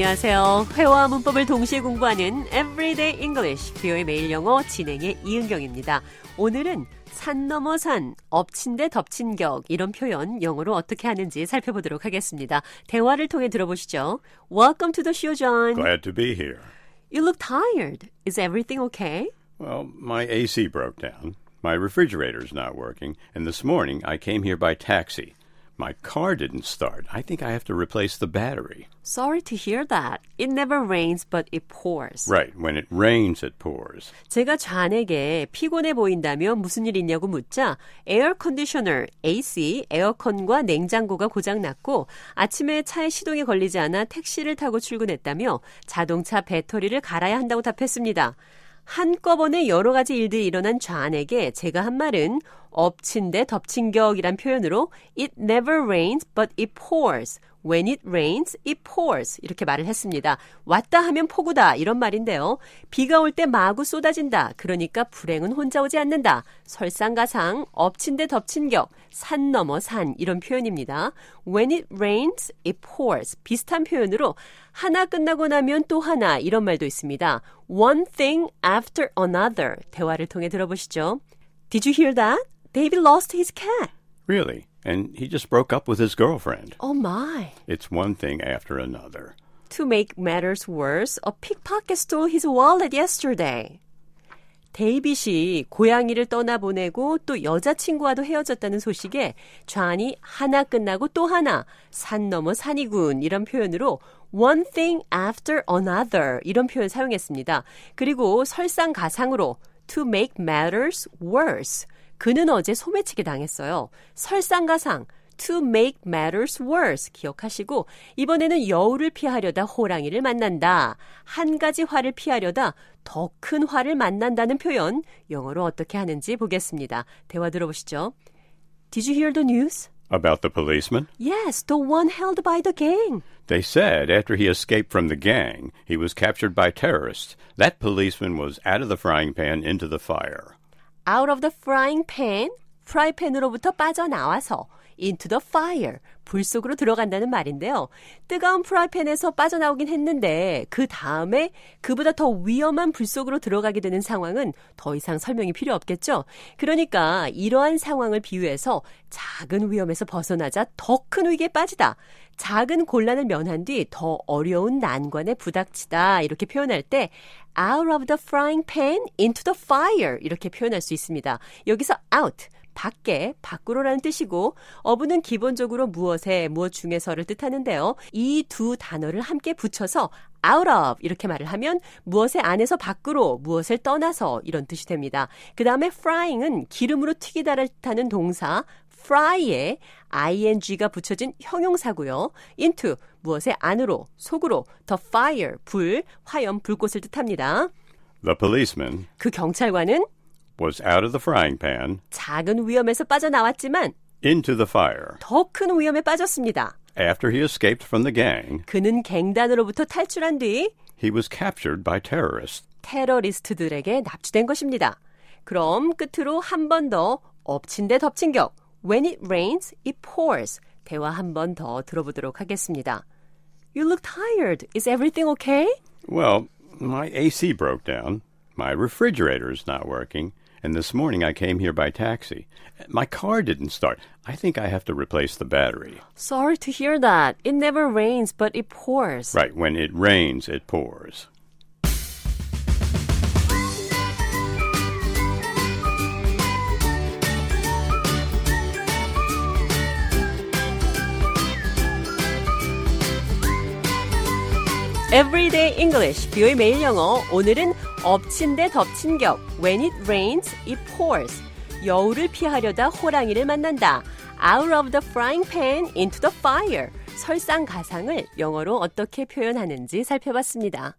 안녕하세요. 회화와 문법을 동시에 공부하는 Everyday English, 뷰의 매일 영어 진행의 이은경입니다. 오늘은 산 넘어 산, 엎친 데 덮친 격 이런 표현 영어로 어떻게 하는지 살펴보도록 하겠습니다. 대화를 통해 들어보시죠. Welcome to the show, John. Glad to be here. You look tired. Is everything okay? Well, my AC broke down. My refrigerator's not working, and this morning I came here by taxi. My car didn't start. I think I have to replace the battery. Sorry to hear that. It never rains, but it pours. Right, when it rains, it pours. 제가 좌에게 피곤해 보인다며 무슨 일 있냐고 묻자 에어 컨디셔너 AC 에어컨과 냉장고가 고장 났고 아침에 차에 시동이 걸리지 않아 택시를 타고 출근했다며 자동차 배터리를 갈아야 한다고 답했습니다. 한꺼번에 여러 가지 일들이 일어난 좌안에게 제가 한 말은 엎친 데 덮친 격이란 표현으로 It never rains but it pours. When it rains, it pours. 이렇게 말을 했습니다. 왔다 하면 폭우다. 이런 말인데요. 비가 올 때 마구 쏟아진다. 그러니까 불행은 혼자 오지 않는다. 설상가상, 엎친 데 덮친 격, 산 넘어 산. 이런 표현입니다. When it rains, it pours. 비슷한 표현으로 하나 끝나고 나면 또 하나. 이런 말도 있습니다. One thing after another. 대화를 통해 들어보시죠. Did you hear that? David lost his cat. Really? And he just broke up with his girlfriend. Oh my. It's one thing after another. To make matters worse, a pickpocket stole his wallet yesterday. 데이빗이 고양이를 떠나보내고 또 여자친구와도 헤어졌다는 소식에 좌안이 하나 끝나고 또 하나 산 넘어 산이군 이런 표현으로 one thing after another 이런 표현 사용했습니다. 그리고 설상가상으로 to make matters worse 그는 어제 소매치기 당했어요. 설상가상 to make matters worse 기억하시고 이번에는 여우를 피하려다 호랑이를 만난다. 한 가지 화를 피하려다 더 큰 화를 만난다는 표현 영어로 어떻게 하는지 보겠습니다. 대화 들어보시죠. Did you hear the news? About the policeman? Yes, the one held by the gang. They said after he escaped from the gang, he was captured by terrorists. That policeman was out of the frying pan into the fire. out of the frying pan, 프라이팬으로부터 빠져나와서 into the fire, 불 속으로 들어간다는 말인데요. 뜨거운 프라이팬에서 빠져나오긴 했는데 그 다음에 그보다 더 위험한 불 속으로 들어가게 되는 상황은 더 이상 설명이 필요 없겠죠. 그러니까 이러한 상황을 비유해서 작은 위험에서 벗어나자 더 큰 위기에 빠지다. 작은 곤란을 면한 뒤 더 어려운 난관에 부닥치다 이렇게 표현할 때 out of the frying pan into the fire 이렇게 표현할 수 있습니다. 여기서 out 밖에, 밖으로라는 뜻이고 어부는 기본적으로 무엇에, 무엇 중에서를 뜻하는데요. 이 두 단어를 함께 붙여서 out of 이렇게 말을 하면 무엇의 안에서 밖으로, 무엇을 떠나서 이런 뜻이 됩니다. 그 다음에 frying은 기름으로 튀기다를 뜻하는 동사 fry에 ing가 붙여진 형용사고요. into 무엇의 안으로, 속으로, the fire 불, 화염, 불꽃을 뜻합니다. The policeman 그 경찰관은 was out of the frying pan 작은 위험에서 빠져나왔지만 into the fire. 더 큰 위험에 빠졌습니다. After he escaped from the gang, 그는 갱단으로부터 탈출한 뒤 he was captured by terrorists. 테러리스트들에게 납치된 것입니다. 그럼 끝으로 한 번 더 엎친 데 덮친 격 When it rains, it pours 대화 한 번 더 들어보도록 하겠습니다. You look tired. Is everything okay? Well, my AC broke down. My refrigerator's not working. And this morning I came here by taxi. My car didn't start. I think I have to replace the battery. Sorry to hear that. It never rains, but it pours. Right, when it rains, it pours. Everyday English, 뷰의 매일 영어. 오늘은 엎친 데 덮친 격. When it rains, it pours. 여우를 피하려다 호랑이를 만난다. Out of the frying pan into the fire. 설상가상을 영어로 어떻게 표현하는지 살펴봤습니다.